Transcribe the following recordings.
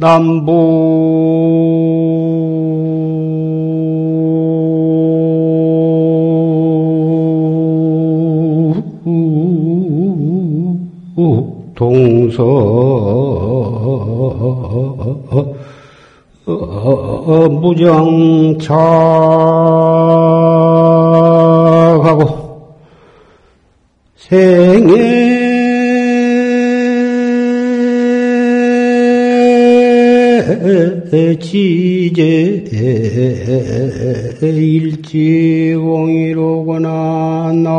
남부. 동서. 무정착하고 생애 지제 일지공이로구나 나.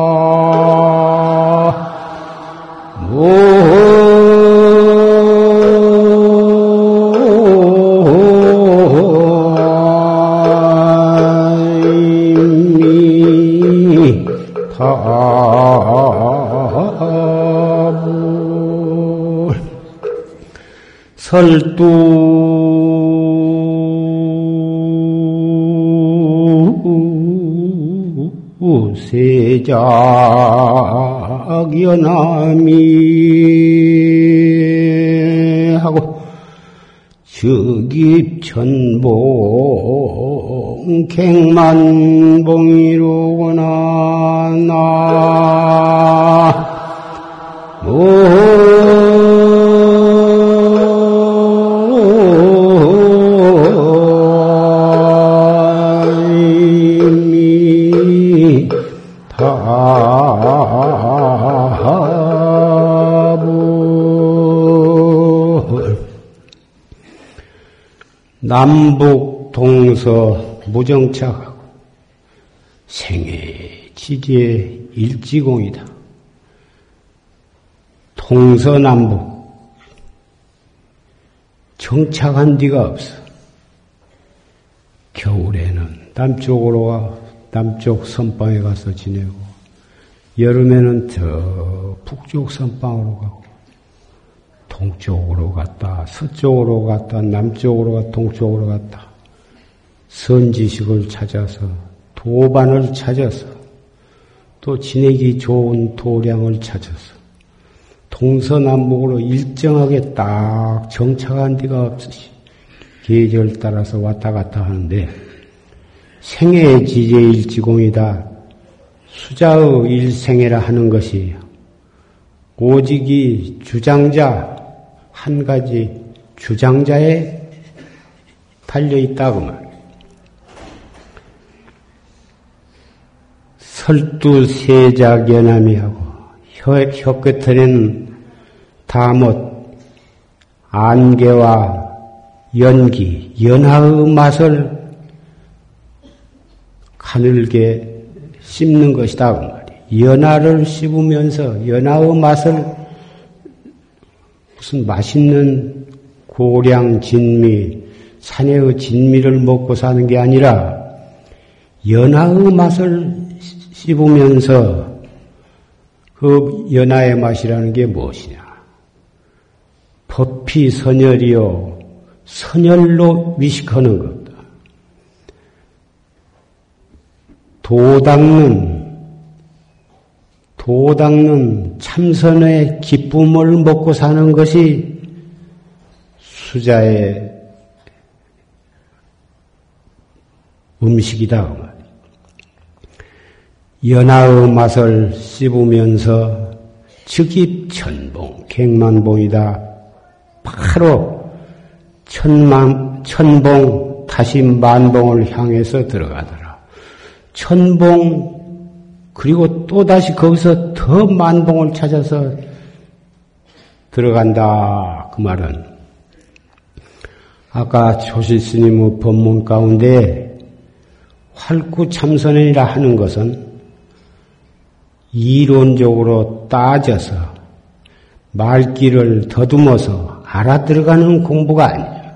설두 세작연함이 하고 즉입천봉 객만봉이로구나 나 남북 동서 무정착하고 생애 지지의 일지공이다. 동서남북 정착한 데가 없어. 겨울에는 남쪽으로 가, 남쪽 선방에 가서 지내고, 여름에는 저 북쪽 선방으로 가고, 동쪽으로 갔다, 서쪽으로 갔다, 남쪽으로 갔다, 동쪽으로 갔다, 선지식을 찾아서, 도반을 찾아서, 또 지내기 좋은 도량을 찾아서, 동서남북으로 일정하게 딱 정착한 데가 없으시. 계절 따라서 왔다 갔다 하는데, 생애 지제일지공이다. 수자의 일생애라 하는 것이 오직 이 주장자, 한 가지 주장자에 달려있다고 말. 설두 세작 연함이하고 혀, 혀 끝에는 다못 안개와 연기, 연하의 맛을 가늘게 씹는 것이다. 그 말이에요. 연하를 씹으면서 연하의 맛을 무슨 맛있는 고량 진미, 산의 진미를 먹고 사는 게 아니라 연하의 맛을 씹으면서 그 연하의 맛이라는 게 무엇이냐? 법피 선열이요. 선열로 위식하는 겁니다. 도 닦는, 도 닦는 참선의 기쁨을 먹고 사는 것이 수자의 음식이다. 그. 연하의 맛을 씹으면서 즉입 천봉, 객만봉이다. 바로 천만, 천봉, 다시 만봉을 향해서 들어가더라. 천봉, 그리고 또 다시 거기서 더 만봉을 찾아서 들어간다. 그 말은. 아까 조실스님의 법문 가운데 활구 참선이라 하는 것은 이론적으로 따져서 말귀를 더듬어서 알아들어가는 공부가 아니야.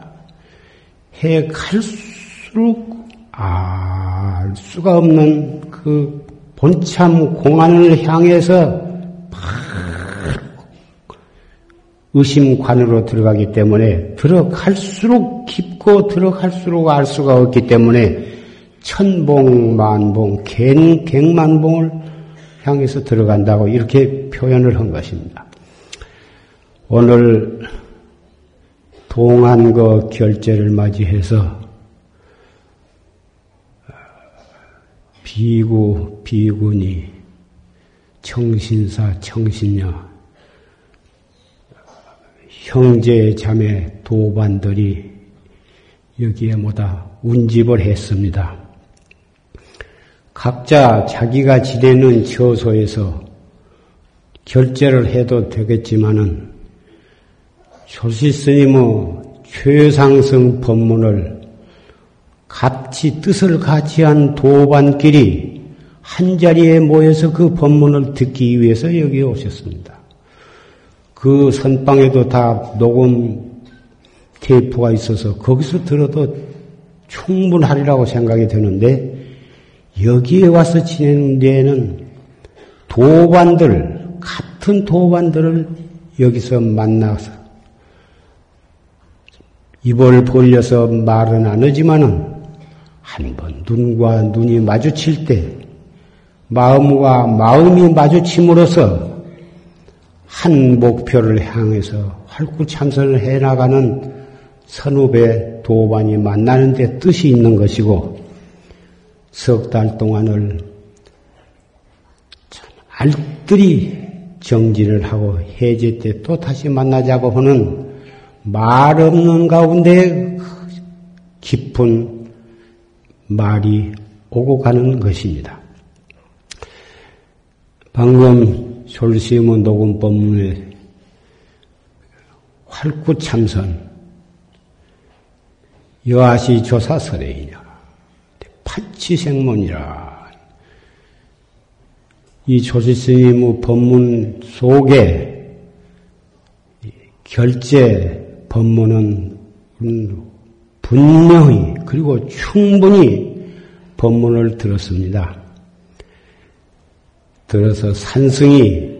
해 갈수록 알 수가 없는 그 본참 공안을 향해서 의심관으로 들어가기 때문에 들어갈수록 깊고 들어갈수록 알 수가 없기 때문에 천봉 만봉 갱 갱만봉을 향해서 들어간다고 이렇게 표현을 한 것입니다. 오늘 동안거 결제를 맞이해서 비구, 비군이 청신사, 청신녀, 형제, 자매, 도반들이 여기에 뭐다 운집을 했습니다. 각자 자기가 지내는 처소에서 결제를 해도 되겠지만은 조실스님의 최상승 법문을 같이 뜻을 같이 한 도반끼리 한 자리에 모여서 그 법문을 듣기 위해서 여기 오셨습니다. 그 선방에도 다 녹음 테이프가 있어서 거기서 들어도 충분하리라고 생각이 드는데 여기에 와서 지내는 데에는 도반들, 같은 도반들을 여기서 만나서 입을 벌려서 말은 안 하지만은 한 번 눈과 눈이 마주칠 때 마음과 마음이 마주침으로써 한 목표를 향해서 활구 참선을 해나가는 선후배 도반이 만나는 데 뜻이 있는 것이고 석 달 동안을 알뜰히 정진을 하고 해제 때 또 다시 만나자고 하는 말 없는 가운데 깊은 말이 오고 가는 것입니다. 방금 솔시문 녹음 법문에 활구 참선. 여하시 조사설에이냐. 판치생문이라. 이 조실스님의 법문 속에 결제 법문은 분명히 그리고 충분히 법문을 들었습니다. 들어서 산승이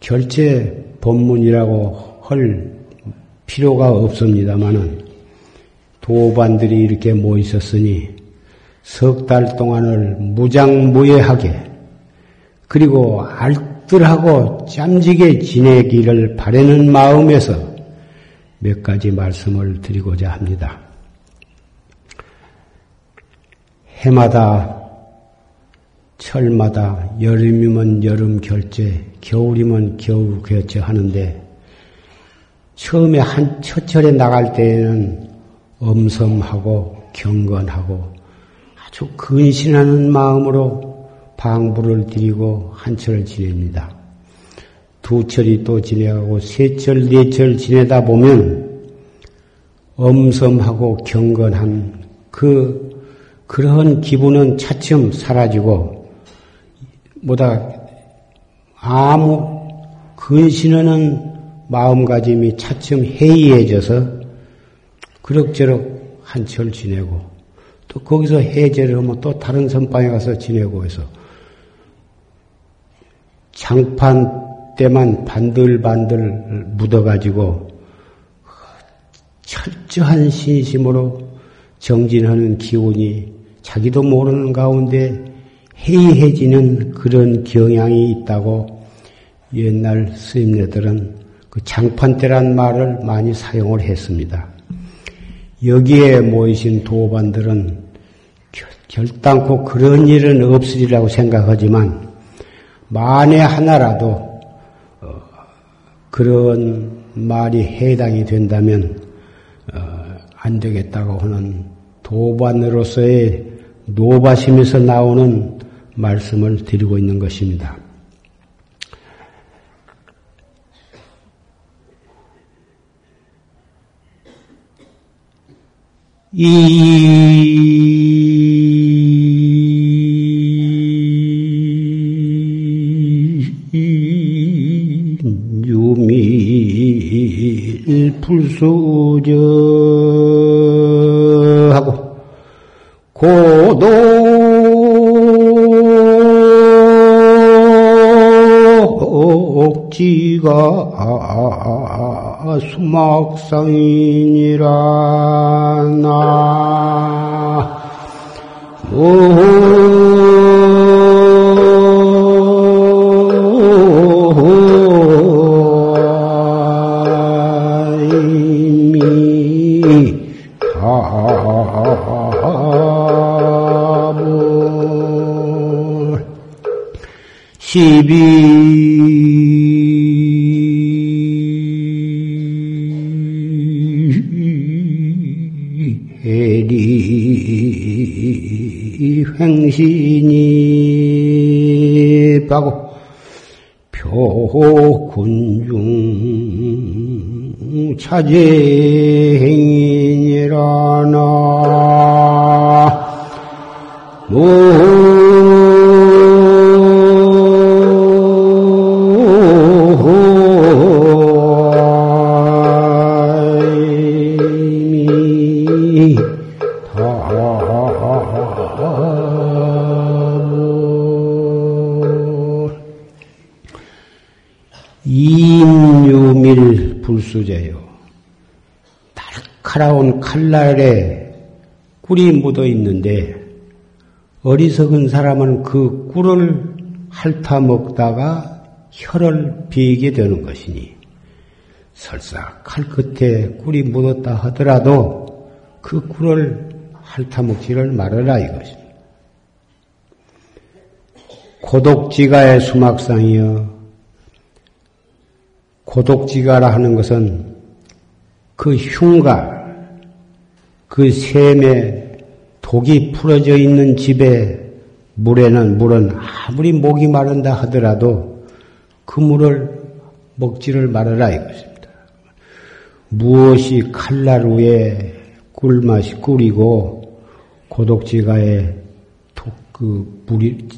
결제 법문이라고 할 필요가 없습니다만은 도반들이 이렇게 모이셨으니 석 달 동안을 무장무예하게 그리고 알뜰하고 짬지게 지내기를 바라는 마음에서 몇 가지 말씀을 드리고자 합니다. 해마다 철마다 여름이면 여름 결제, 겨울이면 겨울 결제 하는데 처음에 한 첫철에 나갈 때에는 엄섬하고 경건하고 아주 근신하는 마음으로 방부를 드리고 한 철을 지냅니다. 두 철이 또 지내가고 세 철, 네 철 지내다 보면 엄섬하고 경건한 그 그러한 기분은 차츰 사라지고 뭐다 아무 근신하는 마음가짐이 차츰 해이해져서 그럭저럭 한철 지내고 또 거기서 해제를 하면 또 다른 선방에 가서 지내고 해서 장판 때만 반들반들 묻어가지고 철저한 신심으로 정진하는 기운이 자기도 모르는 가운데 해이해지는 그런 경향이 있다고 옛날 스님네들은 그 장판대란 말을 많이 사용을 했습니다. 여기에 모이신 도반들은 결단코 그런 일은 없으리라고 생각하지만 만에 하나라도 어, 그런 말이 해당이 된다면 어, 안 되겠다고 하는 도반으로서의 노바심에서 나오는 말씀을 드리고 있는 것입니다. 이 유밀 불소저 옥지가 수막상이니라 나. 오, 차제행이라나 불수제요. 날카로운 칼날에 꿀이 묻어 있는데 어리석은 사람은 그 꿀을 핥아 먹다가 혀를 베게 되는 것이니 설사 칼 끝에 꿀이 묻었다 하더라도 그 꿀을 핥아 먹지를 말아라 이것입니다. 고독지가의 수막상이여 고독지가라 하는 것은 그 흉가, 그 샘에 독이 풀어져 있는 집에 물에는 물은 아무리 목이 마른다 하더라도 그 물을 먹지를 말아라 이것입니다. 무엇이 칼날 위에 꿀맛이 꿀이고 고독지가의 독, 그 물이,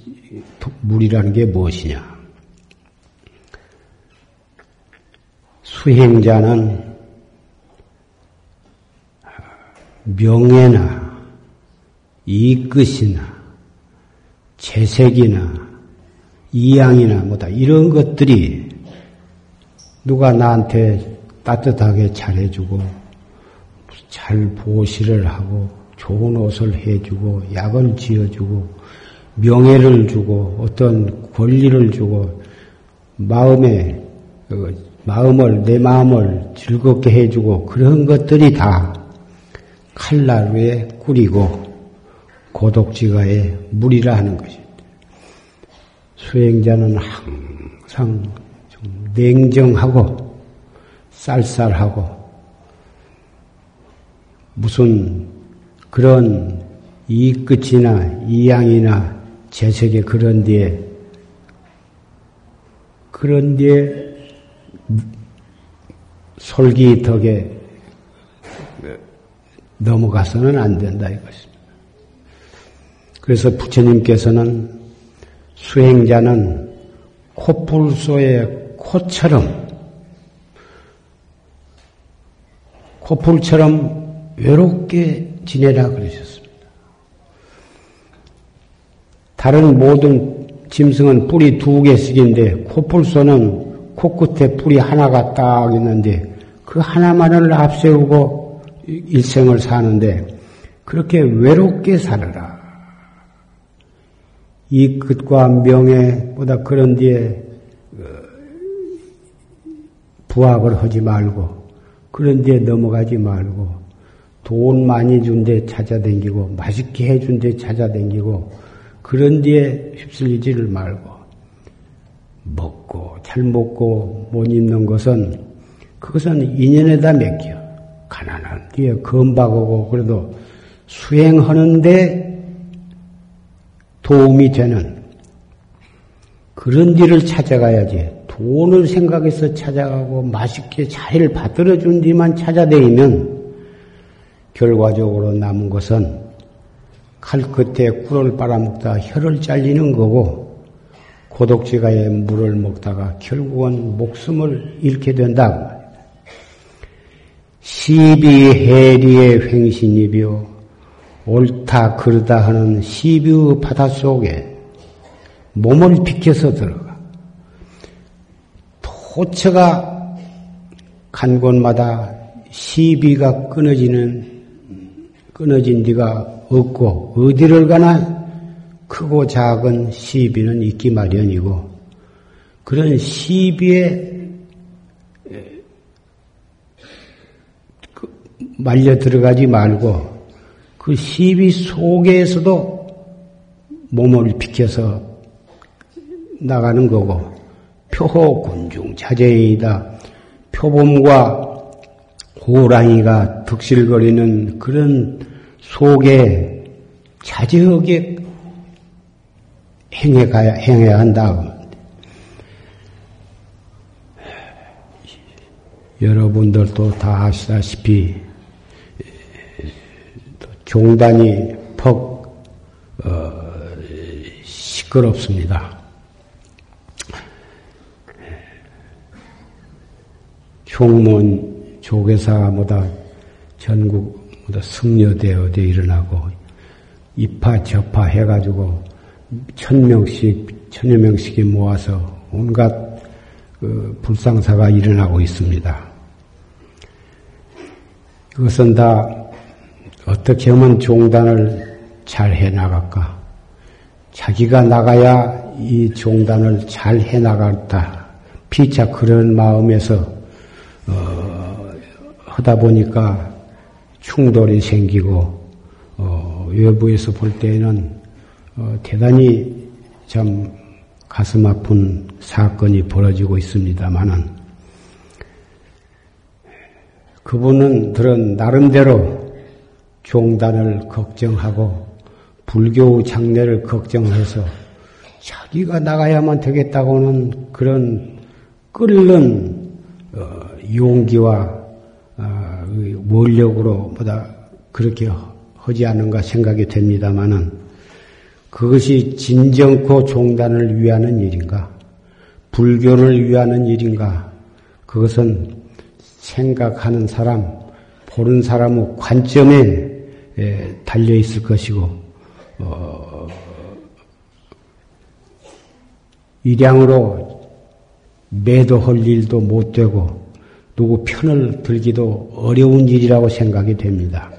독, 물이라는 게 무엇이냐? 수행자는 명예나 이끝이나 재색이나 이양이나 뭐다 이런 것들이 누가 나한테 따뜻하게 잘해주고 잘 보시를 하고 좋은 옷을 해주고 약을 지어주고 명예를 주고 어떤 권리를 주고 마음에 그 마음을, 내 마음을 즐겁게 해주고 그런 것들이 다 칼날 위에 꿀이고 고독지가의 물이라 하는 것입니다. 수행자는 항상 좀 냉정하고 쌀쌀하고 무슨 그런 이 끝이나 이 양이나 재색의 그런 뒤에 그런 뒤에 솔기 덕에 넘어가서는 안 된다 이것입니다. 그래서 부처님께서는 수행자는 코뿔소의 코처럼 코뿔처럼 외롭게 지내라 그러셨습니다. 다른 모든 짐승은 뿔이 두 개씩인데 코뿔소는 코끝에 뿔이 하나가 딱 있는데 그 하나만을 앞세우고 일생을 사는데 그렇게 외롭게 살아라. 이 끝과 명예보다 그런 뒤에 어, 부합을 하지 말고 그런 뒤에 넘어가지 말고 돈 많이 준 데 찾아댕기고 맛있게 해준 데 찾아댕기고 그런 뒤에 휩쓸리지를 말고 먹고 잘 먹고 못 입는 것은 그것은 인연에다 맡겨. 가난한 뒤에 검박하고 그래도 수행하는데 도움이 되는 그런 뒤를 찾아가야지. 돈을 생각해서 찾아가고 맛있게 잘 받들어준 뒤만 찾아다니면 결과적으로 남은 것은 칼 끝에 꿀을 빨아먹다 혀를 잘리는 거고 고독지가의 물을 먹다가 결국은 목숨을 잃게 된다고 시비해리의 횡신이비요 옳다 그르다 하는 시비의 바다 속에 몸을 비켜서 들어가 도처가 간 곳마다 시비가 끊어지는 끊어진 데가 없고 어디를 가나 크고 작은 시비는 있기 마련이고 그런 시비에 말려 들어가지 말고 그 시비 속에서도 몸을 비켜서 나가는 거고 표호 군중 자제이다. 표범과 호랑이가 득실거리는 그런 속에 자제하게 행해 가야, 행해야 한다. 여러분들도 다 아시다시피 종단이 퍽 어, 시끄럽습니다. 총문 조계사보다 전국 모두 승려되어 되 일어나고 이파 저파 해가지고 천 명씩 천여 명씩이 모아서 온갖 그 불상사가 일어나고 있습니다. 그것은 다 어떻게 하면 종단을 잘 해나갈까? 자기가 나가야 이 종단을 잘 해나갈다. 피차 그런 마음에서 어, 하다 보니까 충돌이 생기고 어, 외부에서 볼 때에는 어, 대단히 참 가슴 아픈 사건이 벌어지고 있습니다만은 그분은 들은 나름대로 종단을 걱정하고 불교 장례를 걱정해서 자기가 나가야만 되겠다고는 그런 끓는 어, 용기와 어, 원력으로 보다 그렇게 하지 않는가 생각이 됩니다만은 그것이 진정코 종단을 위하는 일인가? 불교를 위하는 일인가? 그것은 생각하는 사람, 보는 사람의 관점에 달려 있을 것이고, 어, 일량으로 매도할 일도 못 되고, 누구 편을 들기도 어려운 일이라고 생각이 됩니다.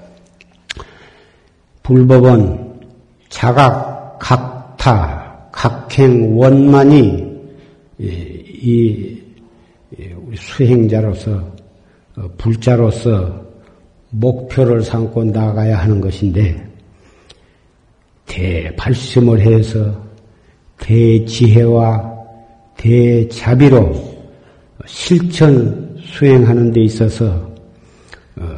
불법은 자각, 각타, 각행, 원만이 이 수행자로서 어, 불자로서 목표를 삼고 나가야 하는 것인데 대발심을 해서 대지혜와 대자비로 실천 수행하는 데 있어서 어,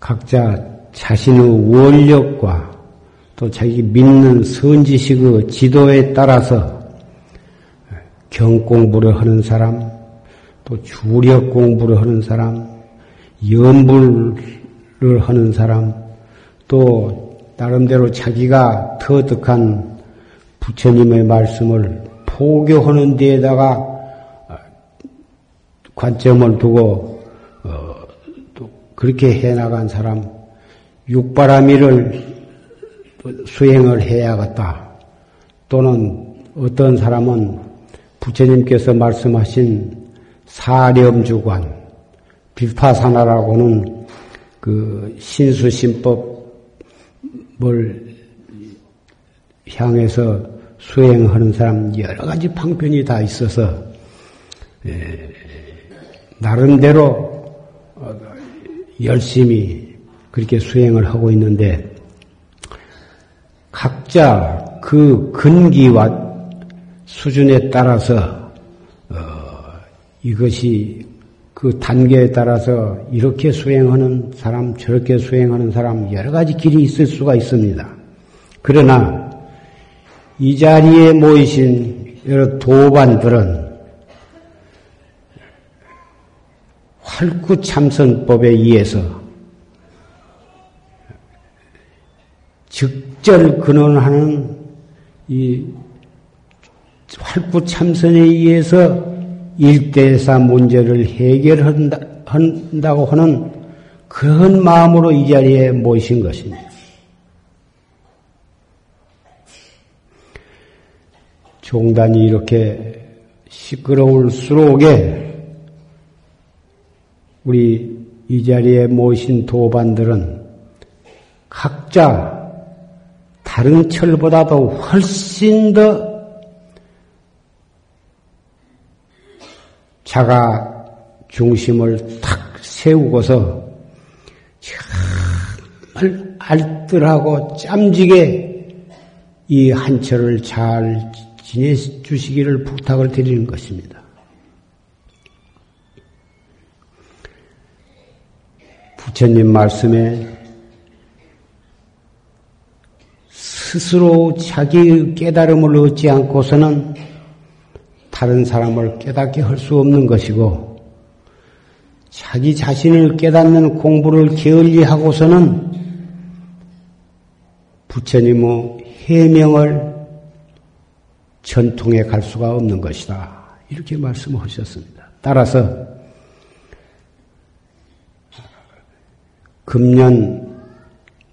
각자 자신의 원력과 또 자기 믿는 선지식의 지도에 따라서 경공부를 하는 사람, 또 주력 공부를 하는 사람, 연불을 하는 사람, 또 나름대로 자기가 터득한 부처님의 말씀을 포교하는 데에다가 관점을 두고 어, 또 그렇게 해나간 사람, 육바라미를 수행을 해야겠다. 또는 어떤 사람은 부처님께서 말씀하신 사렴주관, 비파사나라고는 그 신수신법을 향해서 수행하는 사람 여러 가지 방편이 다 있어서 예, 나름대로 열심히 그렇게 수행을 하고 있는데 각자 그 근기와 수준에 따라서 이것이 그 단계에 따라서 이렇게 수행하는 사람, 저렇게 수행하는 사람, 여러 가지 길이 있을 수가 있습니다. 그러나 이 자리에 모이신 여러 도반들은 활구참선법에 의해서 직절 근원하는 이 활구참선에 의해서 일대사 문제를 해결한다고 하는 그런 마음으로 이 자리에 모신 것입니다. 종단이 이렇게 시끄러울수록에 우리 이 자리에 모신 도반들은 각자 다른 철보다도 훨씬 더 자가 중심을 탁 세우고서 정말 알뜰하고 짬지게 이 한철을 잘 지내주시기를 부탁을 드리는 것입니다. 부처님 말씀에 스스로 자기 깨달음을 얻지 않고서는 다른 사람을 깨닫게 할 수 없는 것이고, 자기 자신을 깨닫는 공부를 게을리 하고서는 부처님의 해명을 전통에 갈 수가 없는 것이다. 이렇게 말씀하셨습니다. 따라서 금년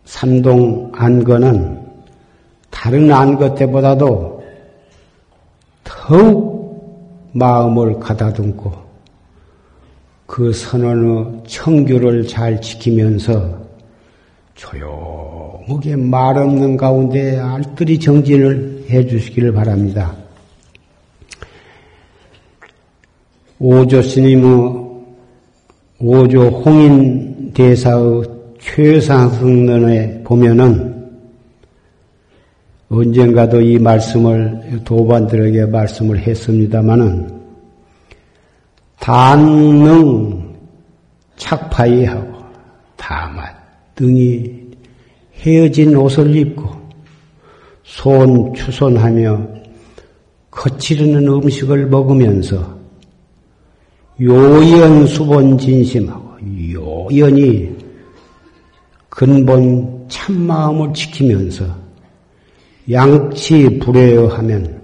삼동 안거는 다른 안거 때보다도 더욱 마음을 가다듬고 그 선언의 청규를 잘 지키면서 조용하게 말 없는 가운데 알뜰히 정진을 해 주시기를 바랍니다. 오조 스님의 오조 홍인 대사의 최상승론에 보면은 언젠가도 이 말씀을 도반들에게 말씀을 했습니다마는 단능 착파이하고 다만 등이 헤어진 옷을 입고 손 추손하며 거칠은 음식을 먹으면서 요연 수본 진심하고 요연히 근본 참마음을 지키면서 양치 불회하면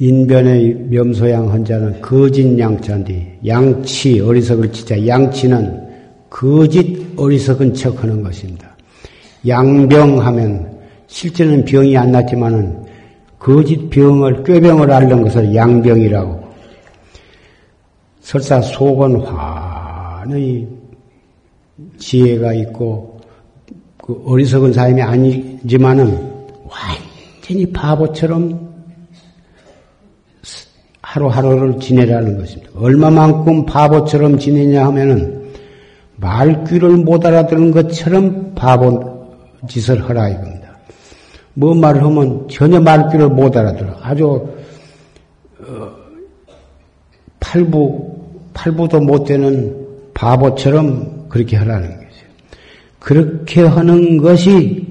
인변의 명소양 헌자는 거짓 양자인데 양치 어리석을 치자 양치는 거짓 어리석은 척 하는 것입니다. 양병하면 실제는 병이 안 났지만은 거짓 병을 꾀병을 앓는 것을 양병이라고 설사 속은 환히 지혜가 있고 그 어리석은 사람이 아니지만은 완전히 바보처럼 하루하루를 지내라는 것입니다. 얼마만큼 바보처럼 지내냐 하면은 말귀를 못 알아듣는 것처럼 바보 짓을 하라 이겁니다. 뭐 말을 하면 전혀 말귀를 못 알아들어. 아주 어, 팔부 팔부도 못 되는 바보처럼 그렇게 하라는. 그렇게 하는 것이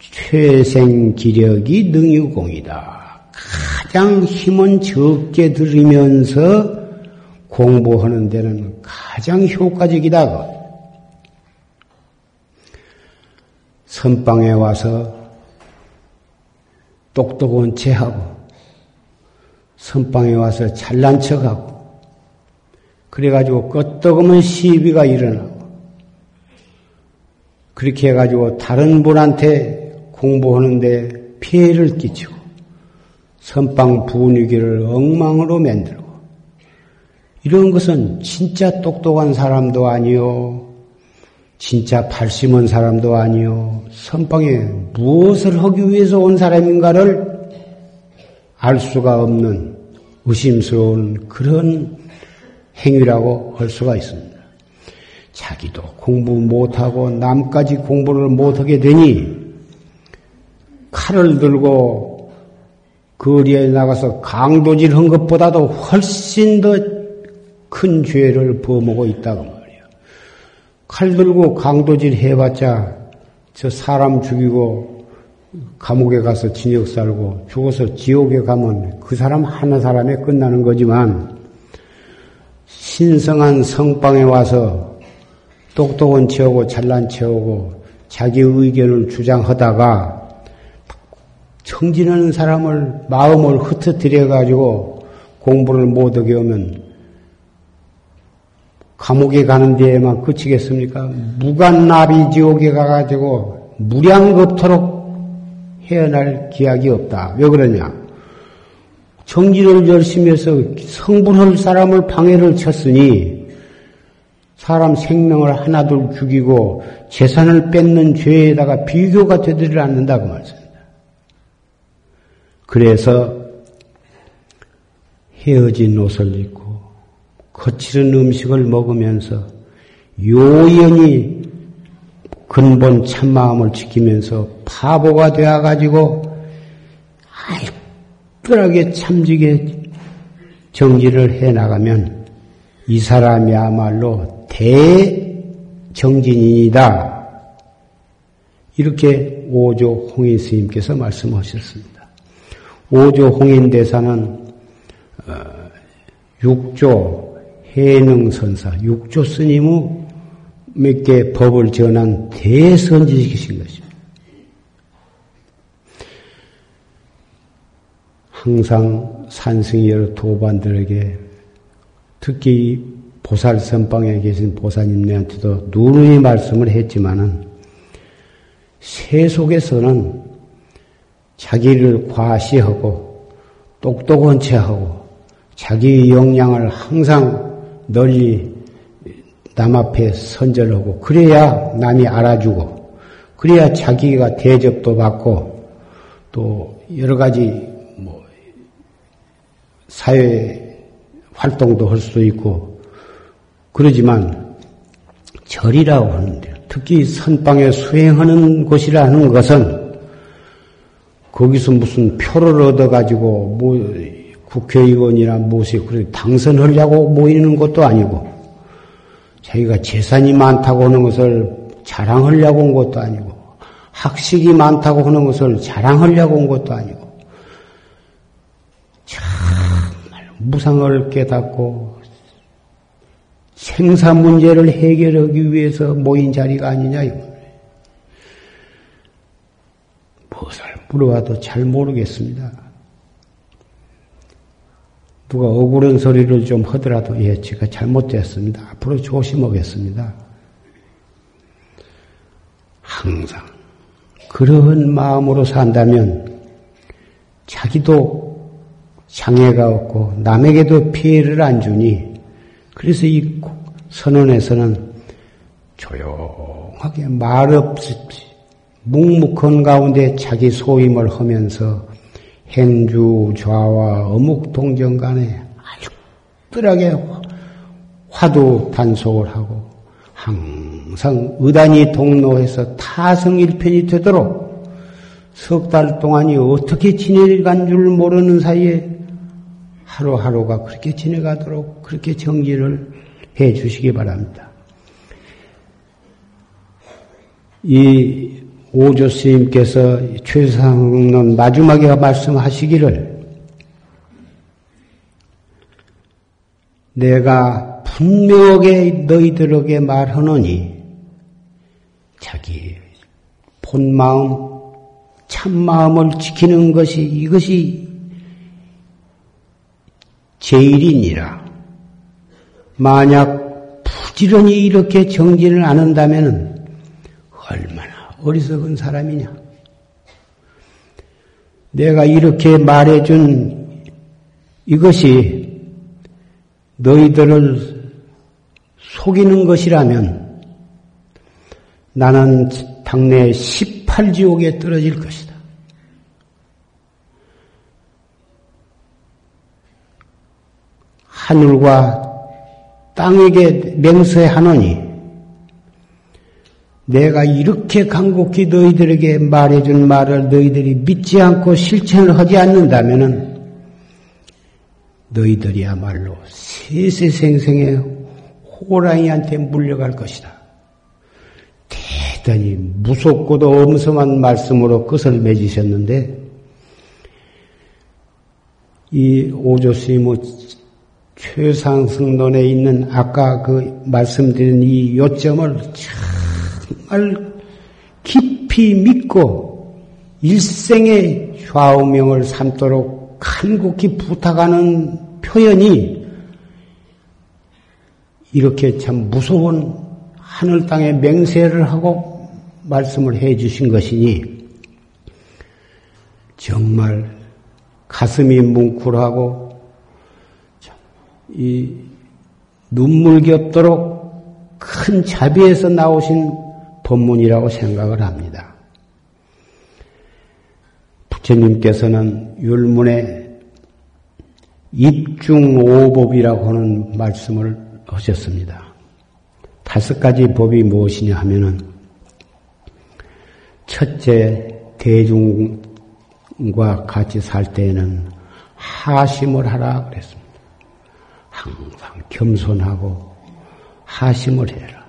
최생 기력이 능유공이다. 가장 힘은 적게 들이면서 공부하는 데는 가장 효과적이다. 선방에 와서 똑똑한 체하고 선방에 와서 잘난 척 하고 그래가지고 끄떡하면 시비가 일어나고 그렇게 해가지고 다른 분한테 공부하는데 피해를 끼치고 선방 분위기를 엉망으로 만들고 이런 것은 진짜 똑똑한 사람도 아니요. 진짜 발심한 사람도 아니요. 선방에 무엇을 하기 위해서 온 사람인가를 알 수가 없는 의심스러운 그런 행위라고 할 수가 있습니다. 자기도 공부 못하고 남까지 공부를 못하게 되니 칼을 들고 거리에 나가서 강도질 한 것보다도 훨씬 더 큰 죄를 범하고 있다고 말이야. 칼 들고 강도질 해봤자 저 사람 죽이고 감옥에 가서 진역 살고 죽어서 지옥에 가면 그 사람 하나 사람에 끝나는 거지만 신성한 성방에 와서 똑똑한 체하고 잘난 체하고 자기 의견을 주장하다가 청진하는 사람을 마음을 흩어뜨려 가지고 공부를 못하게 하면 감옥에 가는 데에만 그치겠습니까? 무간나비 지옥에 가가지고 무량겁토록 헤어날 기약이 없다. 왜 그러냐? 정진을 열심히 해서 성불할 사람을 방해를 쳤으니 사람 생명을 하나둘 죽이고 재산을 뺏는 죄에다가 비교가 되지를 않는다고 말씀입니다. 그래서 헤어진 옷을 입고 거칠은 음식을 먹으면서 요연히 근본 참마음을 지키면서 파보가 되어가지고 알뜰하게 참지게 정지를 해나가면 이 사람이야말로 대정진인이다. 이렇게 오조 홍인 스님께서 말씀하셨습니다. 오조 홍인 대사는 어, 육조 해능선사, 육조 개 법을 전한 대선지식이신 것입니다. 항상 산승이 여러 도반들에게 특히 보살 선방에 계신 보사님네한테도 누누이 말씀을 했지만은 세속에서는 자기를 과시하고 똑똑한 체하고 자기 역량을 항상 널리 남 앞에 선절하고 그래야 남이 알아주고 그래야 자기가 대접도 받고 또 여러 가지 뭐 사회 활동도 할수 있고 그러지만 절이라고 하는데 특히 선방에 수행하는 곳이라 는 것은 거기서 무슨 표를 얻어가지고 뭐 국회의원이나 무엇이 그래 당선하려고 모이는 것도 아니고 자기가 재산이 많다고 하는 것을 자랑하려고 온 것도 아니고 학식이 많다고 하는 것을 자랑하려고 온 것도 아니고 정말 무상을 깨닫고 생사 문제를 해결하기 위해서 모인 자리가 아니냐 이거. 무엇을 물어봐도 잘 모르겠습니다. 누가 억울한 소리를 좀 하더라도 예, 제가 잘못되었습니다. 앞으로 조심하겠습니다. 항상 그러한 마음으로 산다면 자기도 장애가 없고 남에게도 피해를 안 주니 그래서 이 선언에서는 조용하게 말 없이 묵묵한 가운데 자기 소임을 하면서 행주 좌와 어묵 동정 간에 알뜰하게 화두 단속을 하고 항상 의단이 동로해서 타성일편이 되도록 석 달 동안이 어떻게 지내간 줄 모르는 사이에 하루하루가 그렇게 지내가도록 그렇게 정리를 해 주시기 바랍니다. 이 오조 스님께서 최상론 마지막에 말씀하시기를 내가 분명하게 너희들에게 말하노니 자기 본 마음, 참 마음을 지키는 것이 이것이 제일이니라. 만약 부지런히 이렇게 정진을 안 한다면 얼마나 어리석은 사람이냐? 내가 이렇게 말해준 이것이 너희들을 속이는 것이라면 나는 당내 18지옥에 떨어질 것이다. 하늘과 땅에게 맹세하노니 내가 이렇게 간곡히 너희들에게 말해준 말을 너희들이 믿지 않고 실천을 하지 않는다면은 너희들이야말로 세세생생의 호랑이한테 물려갈 것이다. 대단히 무섭고도 엄성한 말씀으로 끝을 맺으셨는데 이 오조 스님의 최상승론에 있는 아까 그 말씀드린 이 요점을 정말 깊이 믿고 일생의 좌우명을 삼도록 간곡히 부탁하는 표현이 이렇게 참 무서운 하늘 땅에 맹세를 하고 말씀을 해 주신 것이니 정말 가슴이 뭉클하고 이 눈물겹도록 큰 자비에서 나오신 법문이라고 생각을 합니다. 부처님께서는 율문에 입중오법이라고 하는 말씀을 하셨습니다. 다섯 가지 법이 무엇이냐 하면은 첫째 대중과 같이 살 때에는 하심을 하라 그랬습니다. 항상 겸손하고 하심을 해라.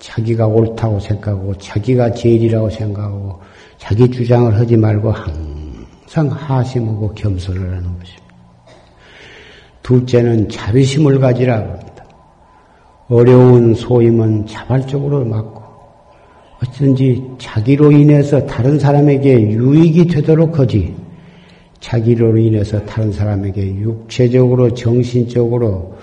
자기가 옳다고 생각하고 자기가 제일이라고 생각하고 자기 주장을 하지 말고 항상 하심하고 겸손을 하는 것입니다. 둘째는 자비심을 가지라 합니다. 어려운 소임은 자발적으로 맡고 어쩐지 자기로 인해서 다른 사람에게 유익이 되도록 하지 자기로 인해서 다른 사람에게 육체적으로 정신적으로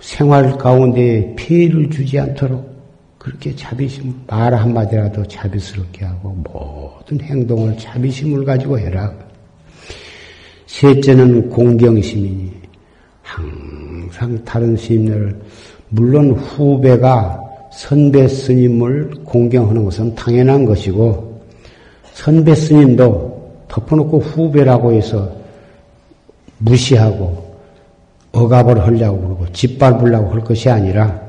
생활 가운데 피해를 주지 않도록 그렇게 자비심 말 한마디라도 자비스럽게 하고 모든 행동을 자비심을 가지고 해라. 셋째는 공경심이니 항상 다른 스님들 물론 후배가 선배 스님을 공경하는 것은 당연한 것이고 선배 스님도 덮어놓고 후배라고 해서 무시하고 억압을 하려고 그러고 짓밟으려고 할 것이 아니라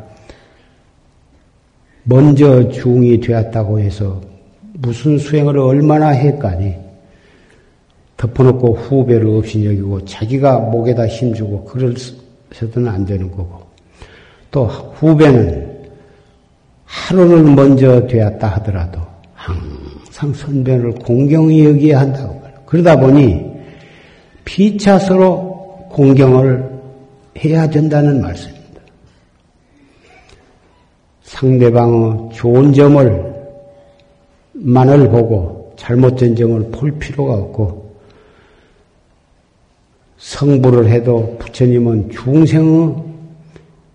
먼저 중이 되었다고 해서 무슨 수행을 얼마나 했까니 덮어놓고 후배를 없이 여기고 자기가 목에다 힘주고 그럴서는 안 되는 거고 또 후배는 하루를 먼저 되었다 하더라도 항상 선배를 공경히 여기야 한다고 말요 그러다 보니 피차서로 공경을 해야 된다는 말씀입니다. 상대방의 좋은 점을 만을 보고 잘못된 점을 볼 필요가 없고 성불을 해도 부처님은 중생의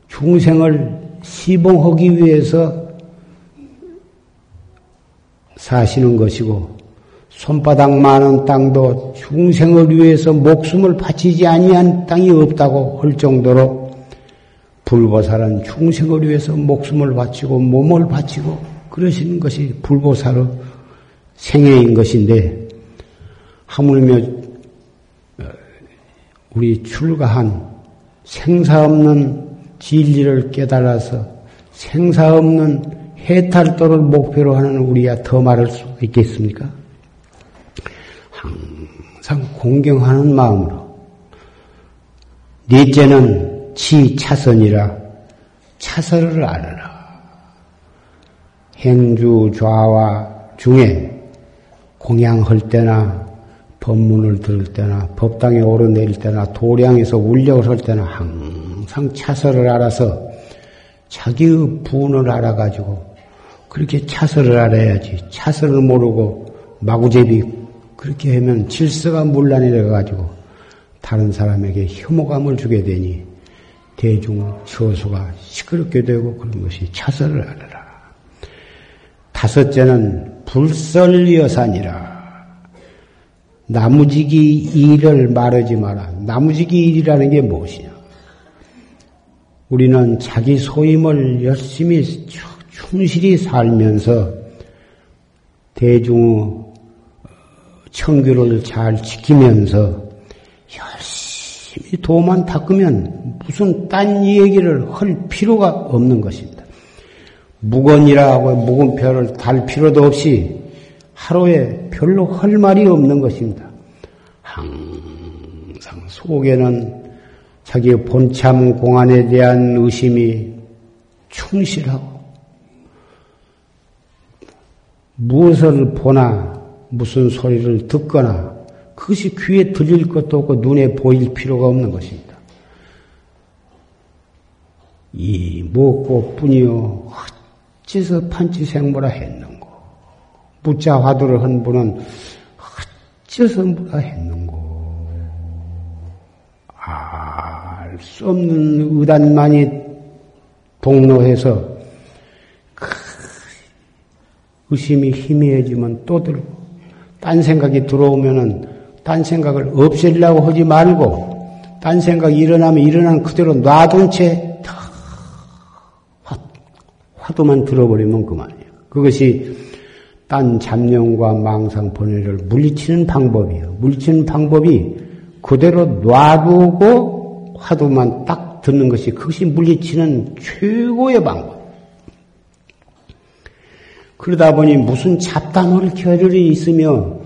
중생을 시봉하기 위해서 사시는 것이고 손바닥 많은 땅도 중생을 위해서 목숨을 바치지 아니한 땅이 없다고 할 정도로 불보살은 중생을 위해서 목숨을 바치고 몸을 바치고 그러시는 것이 불보살의 생애인 것인데 하물며 우리 출가한 생사 없는 진리를 깨달아서 생사 없는 해탈도를 목표로 하는 우리야 더 말할 수 있겠습니까? 항상 공경하는 마음으로. 넷째는 치차선이라 차선을 알아라. 행주 좌와 중에 공양할 때나 법문을 들을 때나 법당에 오르내릴 때나 도량에서 울력을 할 때나 항상 차선을 알아서 자기의 분을 알아가지고 그렇게 차선을 알아야지. 차선을 모르고 마구제비 그렇게 하면 질서가 문란이 돼가지고 다른 사람에게 혐오감을 주게 되니 대중 처소가 시끄럽게 되고 그런 것이 차선을 알아라. 다섯째는 불설여산이라. 나무지기 일을 말하지 마라. 나무지기 일이라는 게 무엇이냐? 우리는 자기 소임을 열심히 충실히 살면서 대중 청규를 잘 지키면서 열심히 도만 닦으면 무슨 딴 얘기를 할 필요가 없는 것입니다. 무건이라고 무건표를 달 필요도 없이 하루에 별로 할 말이 없는 것입니다. 항상 속에는 자기의 본참 공안에 대한 의심이 충실하고 무엇을 보나 무슨 소리를 듣거나 그것이 귀에 들릴 것도 없고 눈에 보일 필요가 없는 것입니다. 이 먹고 뿐이요 어째서 판치생모라 했는고 무자 화두를 한 분은 어째서 뭐라 했는고 알 수 없는 의단만이 동로해서 의심이 희미해지면 또 들고, 딴 생각이 들어오면은 딴 생각을 없애려고 하지 말고, 딴 생각이 일어나면 일어난 그대로 놔둔 채 화두만 들어버리면 그만이에요. 그것이 딴 잡념과 망상 번뇌를 물리치는 방법이에요. 물리치는 방법이 그대로 놔두고 화두만 딱 듣는 것이 그것이 물리치는 최고의 방법. 그러다 보니 무슨 잡담할 겨를이 있으며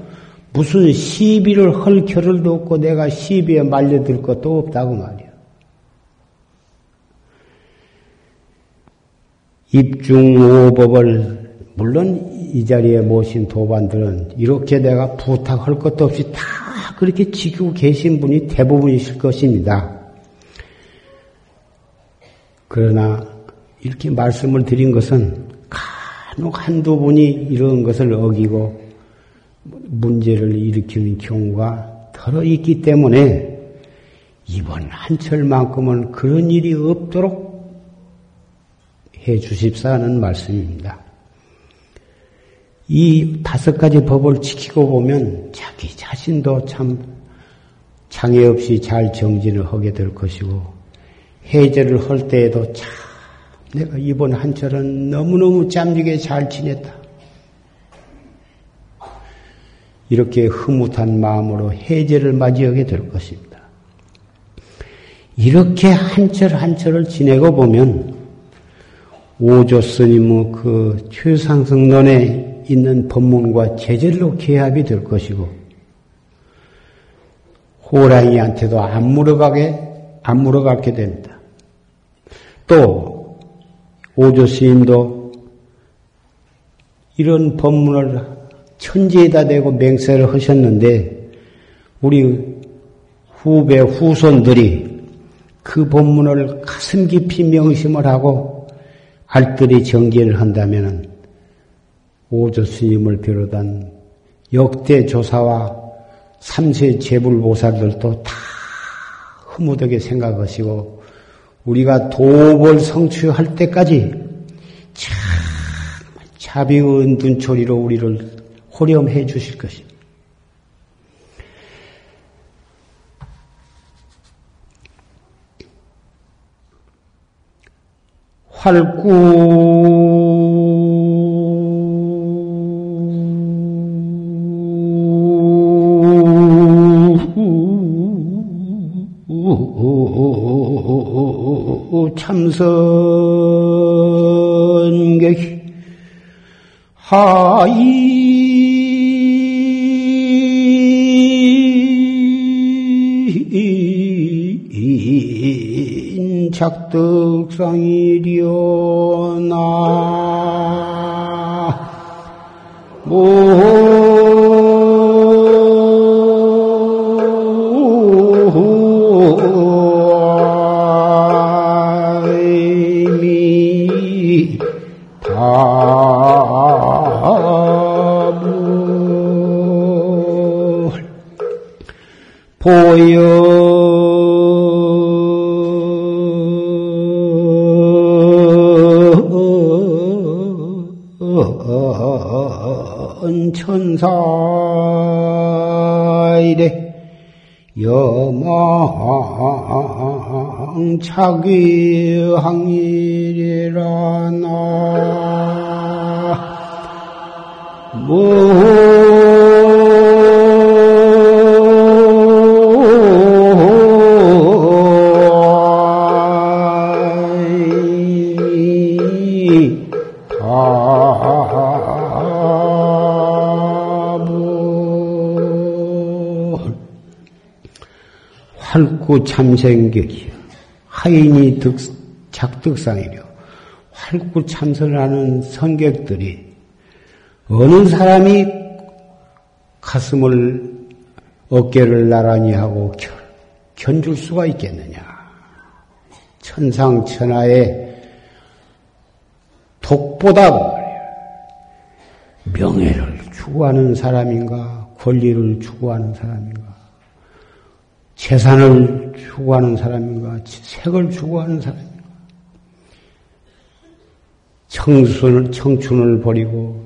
무슨 시비를 할 겨를도 없고 내가 시비에 말려들 것도 없다고 말이야. 입중오법을 물론 이 자리에 모신 도반들은 이렇게 내가 부탁할 것도 없이 다 그렇게 지키고 계신 분이 대부분이실 것입니다. 그러나 이렇게 말씀을 드린 것은 간혹 한두 분이 이런 것을 어기고 문제를 일으키는 경우가 덜어 있기 때문에 이번 한철만큼은 그런 일이 없도록 해 주십사 하는 말씀입니다. 이 다섯 가지 법을 지키고 보면 자기 자신도 참 장애 없이 잘 정진을 하게 될 것이고 해제를 할 때에도 참 내가 이번 한철은 너무너무 짬지게 잘 지냈다. 이렇게 흐뭇한 마음으로 해제를 맞이하게 될 것입니다. 이렇게 한철 한철을 지내고 보면 오조 스님의 그 최상승론에 있는 법문과 제절로 개합이 될 것이고 호랑이한테도 안 물어가게 안 물어가게 됩니다. 또 오조 스님도 이런 법문을 천지에다 대고 맹세를 하셨는데 우리 후배 후손들이 그 법문을 가슴 깊이 명심을 하고 알뜰히 정진을 한다면 오조 스님을 비롯한 역대 조사와 삼세 재불보살들도 다 흐뭇하게 생각하시고 우리가 도벌 성취할 때까지 참 자비의 눈초리로 우리를 호렴해 주실 것입니다. 활구 작득상이려 천사 이래. 여망 차기 항일이라 나. 활 참생격이요. 하인이 득, 작득상이려. 활구 참선을 하는 성객들이 어느 사람이 가슴을 어깨를 나란히 하고 견, 견줄 수가 있겠느냐. 천상천하의 독보다 명예를 추구하는 사람인가, 권리를 추구하는 사람인가, 재산을 추구하는 사람인가, 색을 추구하는 사람인가, 청순을, 청춘을 버리고,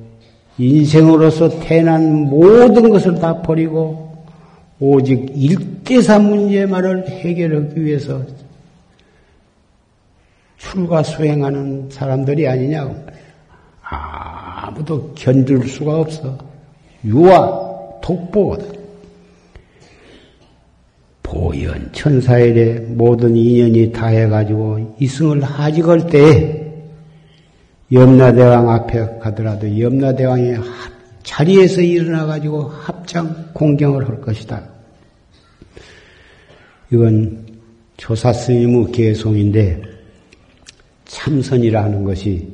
인생으로서 태어난 모든 것을 다 버리고, 오직 일대사 문제만을 해결하기 위해서 출가 수행하는 사람들이 아니냐고. 아무도 견딜 수가 없어. 유아, 독보거든. 보현 천사일에 모든 인연이 다 해가지고 이승을 하직할 때 염라대왕 앞에 가더라도 염라대왕이 자리에서 일어나 가지고 합장 공경을 할 것이다. 이건 조사 스님의 개송인데 참선이라는 것이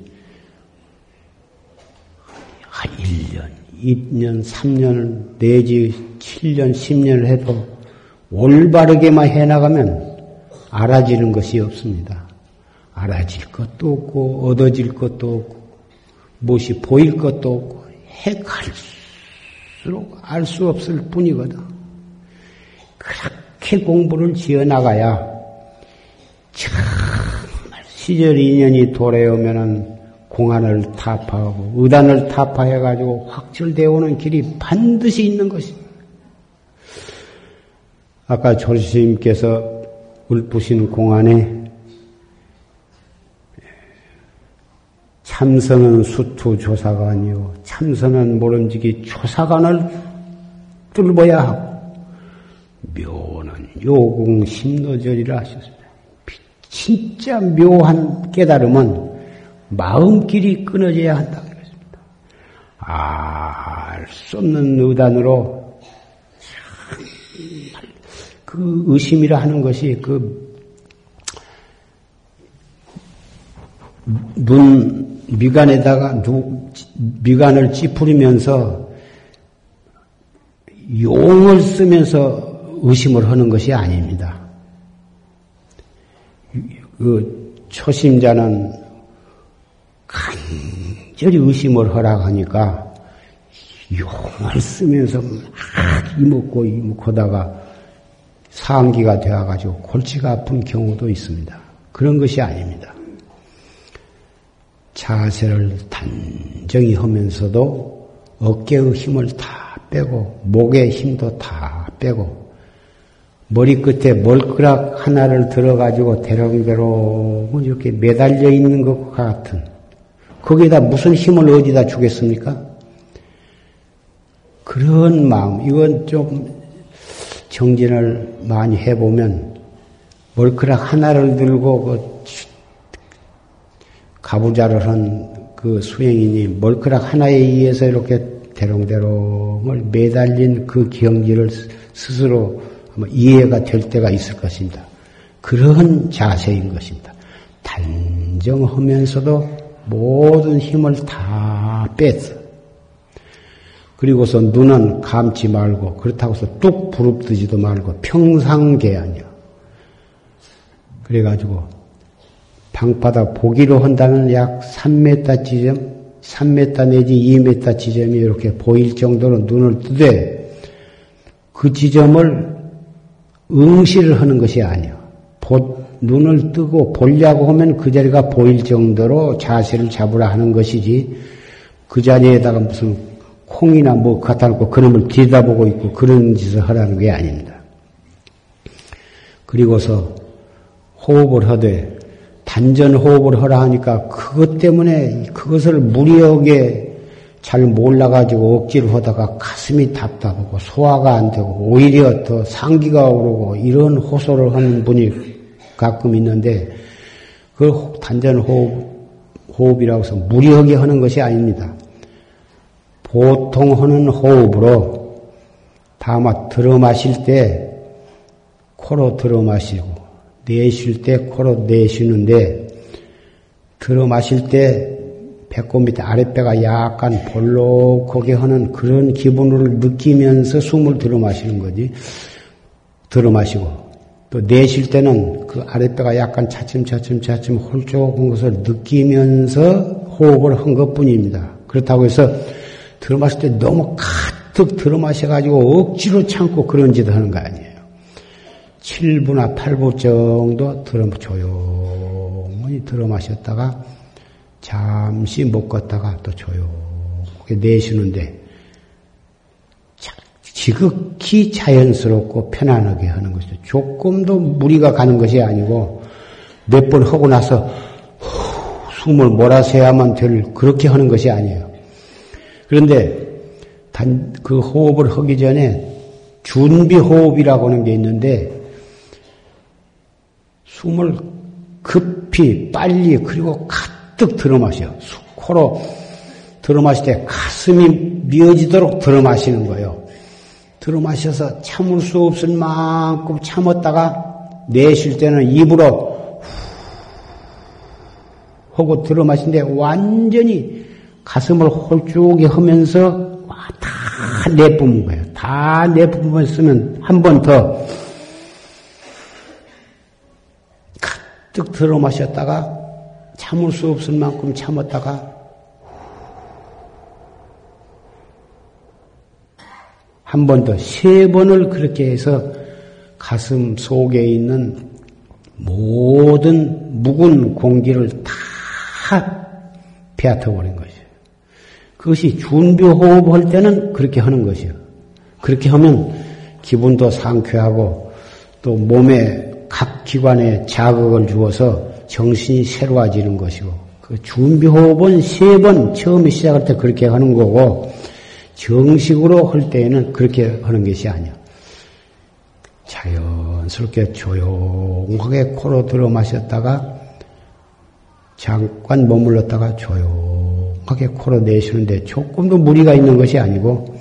한 1년, 2년, 3년, 내지 7년, 10년을 해도 올바르게만 해나가면 알아지는 것이 없습니다. 알아질 것도 없고, 얻어질 것도 없고, 무엇이 보일 것도 없고, 해갈수록 알 수 없을 뿐이거든. 그렇게 공부를 지어 나가야 정말 시절 인연이 도래오면은 공안을 타파하고 의단을 타파해가지고 확철되어 오는 길이 반드시 있는 것입니다. 아까 조스님께서 울부신 공안에 참선은 수투 조사관이요. 참선은 모름지기 조사관을 뚫어야 하고, 묘는 요공 심노절이라 하셨습니다. 진짜 묘한 깨달음은 마음길이 끊어져야 한다. 그랬습니다. 알 수 없는 의단으로 그 의심이라 하는 것이 그 눈 미간에다가 누, 미간을 찌푸리면서 용을 쓰면서 의심을 하는 것이 아닙니다. 그 초심자는 간절히 의심을 하라 하니까 용을 쓰면서 막 이먹고 이먹고다가 상기가 되어가지고 골치가 아픈 경우도 있습니다. 그런 것이 아닙니다. 자세를 단정히 하면서도 어깨의 힘을 다 빼고 목의 힘도 다 빼고 머리끝에 멀그락 하나를 들어가지고 대롱대롱 이렇게 매달려 있는 것 같은 거기다 무슨 힘을 어디다 주겠습니까? 그런 마음 이건 좀 정진을 많이 해보면 멀그락 하나를 들고 그 가부좌를 한 그 수행인이 멀그락 하나에 의해서 이렇게 대롱대롱을 매달린 그 경지를 스스로 이해가 될 때가 있을 것입니다. 그런 자세인 것입니다. 단정하면서도 모든 힘을 다 뺐어. 그리고서 눈은 감지 말고 그렇다고 해서 뚝 부릅뜨지도 말고 평상계아니야. 그래가지고 방바닥 보기로 한다면 약 3m 지점, 3m 내지 2m 지점이 이렇게 보일 정도로 눈을 뜨되 그 지점을 응시를 하는 것이 아니요. 눈을 뜨고 보려고 하면 그 자리가 보일 정도로 자세를 잡으라 하는 것이지 그 자리에다가 무슨 콩이나 뭐 갖다 놓고 그놈을 들여다보고 있고 그런 짓을 하라는 게 아닙니다. 그리고서 호흡을 하되 단전 호흡을 하라 하니까 그것 때문에 그것을 무리하게 잘 몰라가지고 억지로 하다가 가슴이 답답하고 소화가 안 되고 오히려 더 상기가 오르고 이런 호소를 하는 분이 가끔 있는데 그 단전 호흡, 호흡이라고 해서 무리하게 하는 것이 아닙니다. 보통 하는 호흡으로 다마 들어 마실 때 코로 들어 마시고 내쉴 때 코로 내쉬는데 들어 마실 때 배꼽 밑에 아랫배가 약간 볼록하게 하는 그런 기분을 느끼면서 숨을 들어 마시는 거지. 들어 마시고 또 내쉴 때는 그 아랫배가 약간 차츰차츰 차츰 홀쭉한 것을 느끼면서 호흡을 한 것뿐입니다. 그렇다고 해서 들어 마실 때 너무 가득 들어 마셔가지고 억지로 참고 그런 짓을 하는 거 아니에요. 7부나 8부 정도 들어 조용히 들어 마셨다가 잠시 못 걷다가 또 조용하게 내쉬는데 지극히 자연스럽고 편안하게 하는 것이죠. 조금도 무리가 가는 것이 아니고 몇 번 하고 나서 숨을 몰아서야만 될 그렇게 하는 것이 아니에요. 그런데 단, 그 호흡을 하기 전에 준비 호흡이라고 하는 게 있는데 숨을 급히 빨리 그리고 가득 가득 들어 마셔. 코로 들어 마실 때 가슴이 미어지도록 들어 마시는 거예요. 들어 마셔서 참을 수 없을 만큼 참았다가 내쉴 때는 입으로 하고 들어 마신데 완전히 가슴을 홀쭉이 하면서 다 내뿜은 거예요. 다 내뿜으면 쓰면 한 번 더 가득 들어 마셨다가 참을 수 없을 만큼 참았다가 한 번 더, 세 번을 그렇게 해서 가슴 속에 있는 모든 묵은 공기를 다 빼앗아버린 것이에요. 그것이 준비호흡 할 때는 그렇게 하는 것이요. 그렇게 하면 기분도 상쾌하고 또 몸에 각 기관에 자극을 주어서 정신이 새로워지는 것이고 그 준비호흡은 세 번 처음에 시작할 때 그렇게 하는 거고 정식으로 할 때에는 그렇게 하는 것이 아니야. 자연스럽게 조용하게 코로 들어 마셨다가 잠깐 머물렀다가 조용 하게 코로 내쉬는데 조금도 무리가 있는 것이 아니고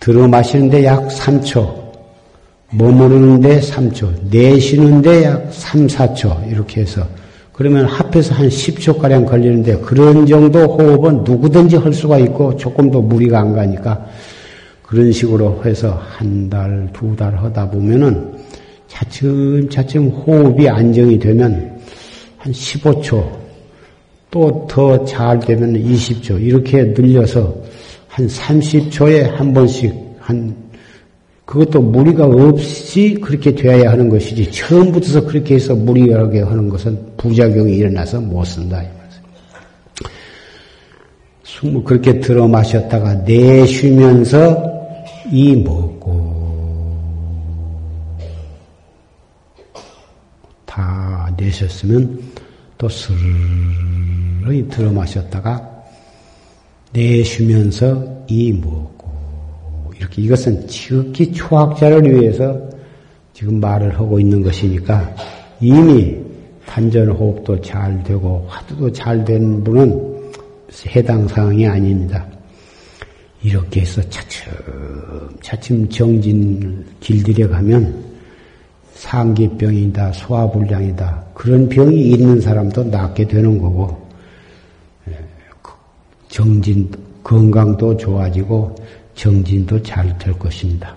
들어 마시는데 약 3초, 머무르는데 3초, 내쉬는데 약 3, 4초 이렇게 해서 그러면 합해서 한 10초가량 걸리는데 그런 정도 호흡은 누구든지 할 수가 있고 조금 더 무리가 안 가니까 그런 식으로 해서 한 달, 두 달 하다 보면은 차츰차츰 호흡이 안정이 되면 한 15초, 또 더 잘 되면 20초, 이렇게 늘려서 한 30초에 한 번씩 한, 그것도 무리가 없이 그렇게 되어야 하는 것이지, 처음부터 그렇게 해서 무리하게 하는 것은 부작용이 일어나서 못 쓴다. 숨을 그렇게 들어 마셨다가 내쉬면서 이 먹고 다 내셨으면 또 스르르 들어 마셨다가 내쉬면서 이 먹고 이렇게 이것은 지극히 초학자를 위해서 지금 말을 하고 있는 것이니까 이미 단전 호흡도 잘 되고 화두도 잘된 분은 해당 사항이 아닙니다. 이렇게 해서 차츰 차츰 정진 길들여 가면 상기병이다, 소화불량이다 그런 병이 있는 사람도 낫게 되는 거고 정진 건강도 좋아지고 정진도 잘 될 것입니다.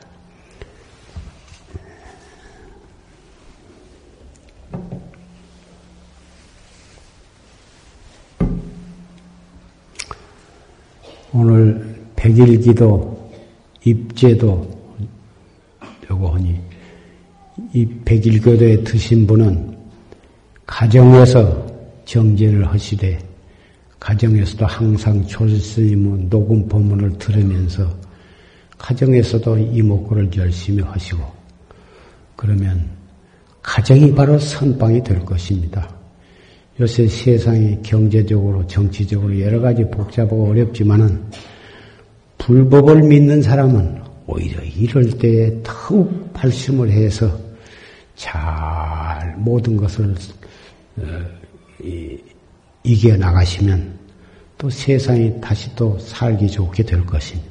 오늘 백일기도 입제도 되고 하니 이 백일교도에 드신 분은 가정에서 정제를 하시되 가정에서도 항상 조스님은 녹음 법문을 들으면서 가정에서도 이목구를 열심히 하시고 그러면 가정이 바로 선방이 될 것입니다. 요새 세상이 경제적으로 정치적으로 여러 가지 복잡하고 어렵지만은 불법을 믿는 사람은 오히려 이럴 때에 더욱 발심을 해서 잘 모든 것을 어, 이겨 나가시면 또 세상이 다시 또 살기 좋게 될 것입니다.